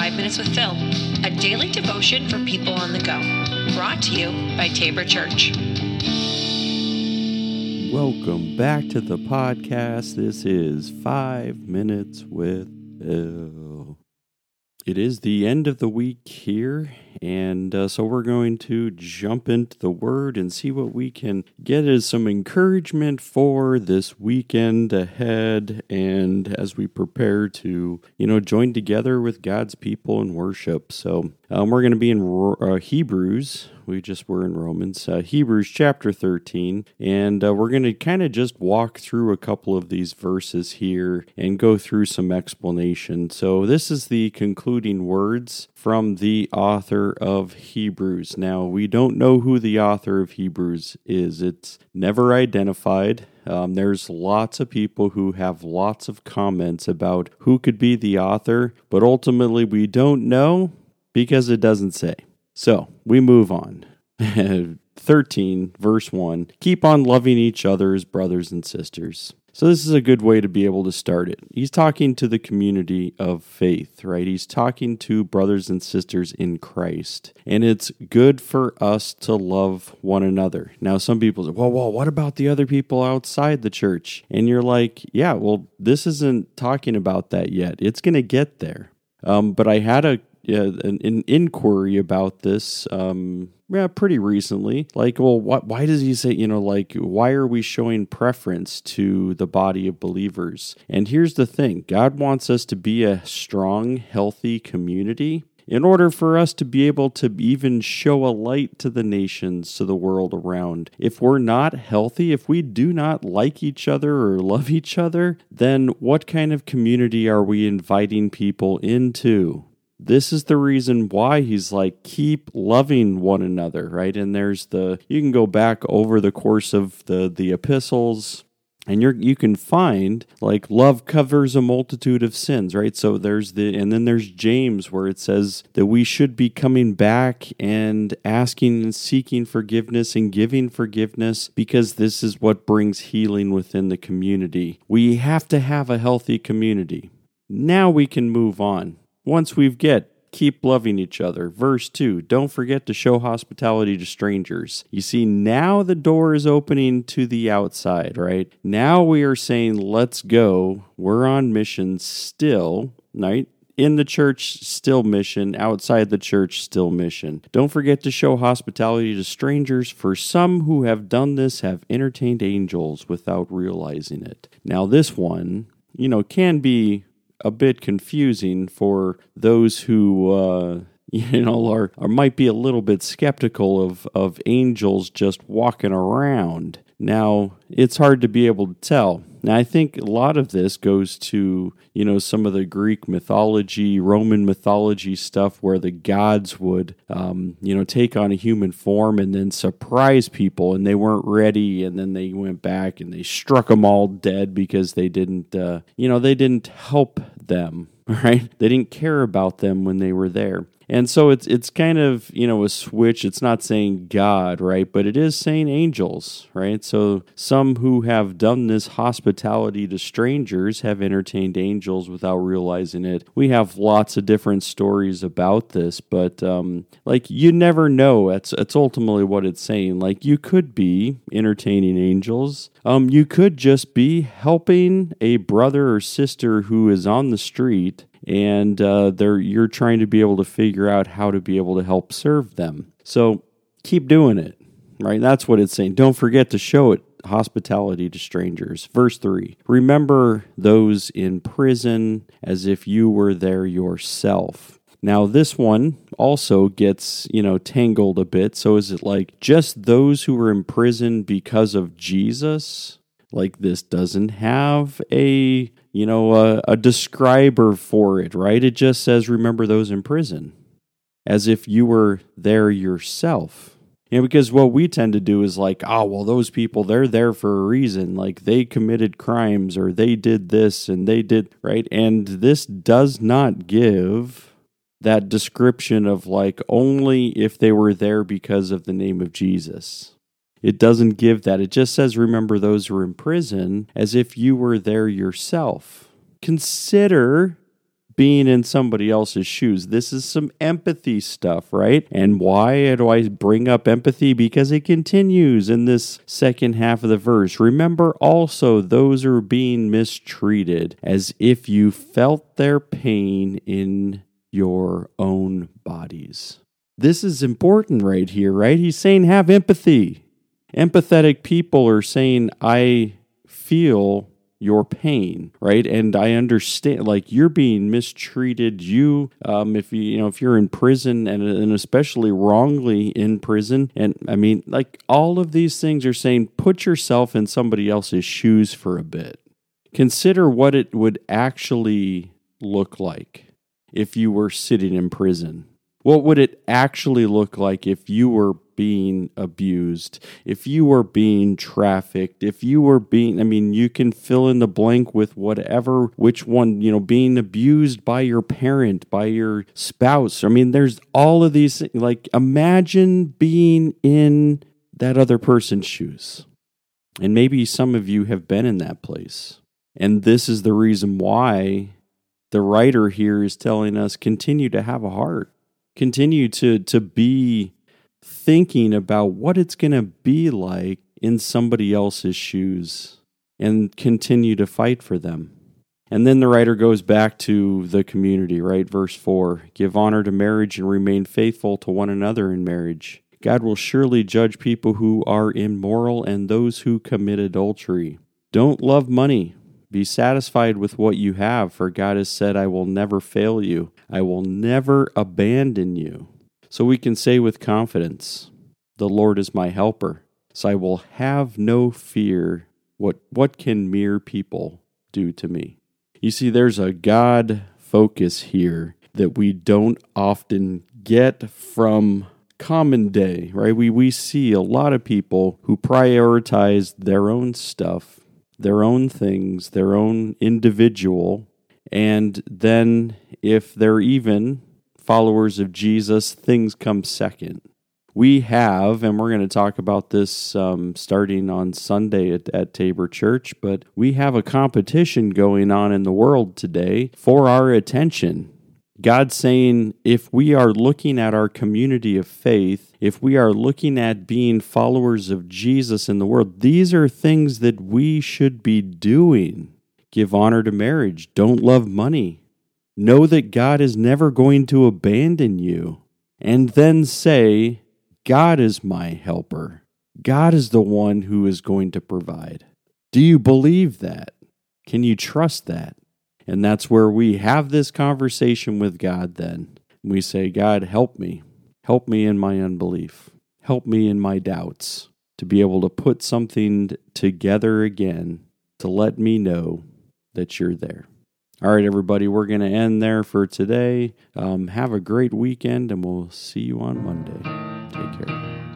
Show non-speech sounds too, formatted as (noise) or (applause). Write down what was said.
Five Minutes with Phil, a daily devotion for people on the go. Brought to you by Tabor Church. Welcome back to the podcast. This is Five Minutes with Phil. It is the end of the week here, and uh, so we're going to jump into the Word and see what we can get as some encouragement for this weekend ahead, and as we prepare to, you know, join together with God's people in worship. So um, we're going to be in uh, Hebrews. We just were in Romans, uh, Hebrews chapter 13, and uh, we're going to kind of just walk through a couple of these verses here and go through some explanation. So, this is the concluding words from the author of Hebrews. Now, we don't know who the author of Hebrews is, it's never identified. Um, there's lots of people who have lots of comments about who could be the author, but ultimately we don't know because it doesn't say. So we move on. (laughs) 13, verse 1 Keep on loving each other as brothers and sisters. So, this is a good way to be able to start it. He's talking to the community of faith, right? He's talking to brothers and sisters in Christ. And it's good for us to love one another. Now, some people say, well, well, what about the other people outside the church? And you're like, yeah, well, this isn't talking about that yet. It's going to get there. Um, but I had a yeah, an, an inquiry about this um, yeah, pretty recently. Like, well, why does he say, you know, like, why are we showing preference to the body of believers? And here's the thing God wants us to be a strong, healthy community. In order for us to be able to even show a light to the nations, to the world around, if we're not healthy, if we do not like each other or love each other, then what kind of community are we inviting people into? This is the reason why he's like keep loving one another right? And there's the you can go back over the course of the the epistles and you're you can find like love covers a multitude of sins right? So there's the and then there's james where it says that we should be coming back and asking and seeking forgiveness and giving forgiveness because this is what brings healing within the community. We have to have a healthy community. Now we can move on once we've get keep loving each other. Verse 2 Don't forget to show hospitality to strangers. You see, now the door is opening to the outside, right? Now we are saying, let's go. We're on mission still, right? In the church, still mission. Outside the church, still mission. Don't forget to show hospitality to strangers, for some who have done this have entertained angels without realizing it. Now, this one, you know, can be a bit confusing for those who uh, (laughs) you know are, are might be a little bit skeptical of of angels just walking around. Now, it's hard to be able to tell. Now, I think a lot of this goes to, you know, some of the Greek mythology, Roman mythology stuff where the gods would, um, you know, take on a human form and then surprise people and they weren't ready. And then they went back and they struck them all dead because they didn't, uh, you know, they didn't help them (laughs) right? They didn't care about them when they were there. And so it's it's kind of, you know, a switch. It's not saying God, right? But it is saying angels, right? So some who have done this hospitality to strangers have entertained angels without realizing it. We have lots of different stories about this, but um, like you never know. That's that's ultimately what it's saying. Like you could be entertaining angels. Um, you could just be helping a brother or sister who is on the street and uh, they're you're trying to be able to figure out how to be able to help serve them. So keep doing it, right? That's what it's saying. Don't forget to show it hospitality to strangers. Verse 3 Remember those in prison as if you were there yourself. Now, this one also gets, you know, tangled a bit. So, is it like just those who were in prison because of Jesus? Like, this doesn't have a you know, a, a describer for it, right? It just says, remember those in prison, as if you were there yourself. You know, because what we tend to do is like, oh, well, those people, they're there for a reason. Like they committed crimes or they did this and they did, right? And this does not give that description of like only if they were there because of the name of Jesus. It doesn't give that. It just says, remember those who are in prison as if you were there yourself. Consider being in somebody else's shoes. This is some empathy stuff, right? And why do I bring up empathy? Because it continues in this second half of the verse. Remember also those who are being mistreated as if you felt their pain in your own bodies. This is important right here, right? He's saying have empathy. Empathetic people are saying, I feel your pain right? And i understand like you're being mistreated. You um, if you you know if you're in prison and, and especially wrongly in prison and i mean like all of these things are saying put yourself in somebody else's shoes for a bit. Consider what it would actually look like if you were sitting in prison. What would it actually look like if you were being abused, if you were being trafficked, if you were being, I mean, you can fill in the blank with whatever, which one, you know, being abused by your parent, by your spouse. I mean, there's all of these, like, imagine being in that other person's shoes. And maybe some of you have been in that place. And this is the reason why the writer here is telling us continue to have a heart continue to to be thinking about what it's going to be like in somebody else's shoes and continue to fight for them. And then the writer goes back to the community, right? Verse 4 Give honor to marriage and remain faithful to one another in marriage. God will surely judge people who are immoral and those who commit adultery. Don't love money. Be satisfied with what you have, for God has said, I will never fail you. I will never abandon you. So we can say with confidence, The Lord is my helper. So I will have no fear. What, what can mere people do to me? You see, there's a God focus here that we don't often get from common day, right? We, we see a lot of people who prioritize their own stuff, their own things, their own individual. And then if they're even followers of Jesus, things come second. We have, and we're going to talk about this um, starting on Sunday at, at Tabor Church, but we have a competition going on in the world today for our attention. God's saying if we are looking at our community of faith, if we are looking at being followers of Jesus in the world, these are things that we should be doing. Give honor to marriage. Don't love money. Know that God is never going to abandon you. And then say, God is my helper. God is the one who is going to provide. Do you believe that? Can you trust that? And that's where we have this conversation with God then. We say, God, help me. Help me in my unbelief. Help me in my doubts to be able to put something together again to let me know that you're there. All right, everybody, we're going to end there for today. Um, have a great weekend, and we'll see you on Monday. Take care.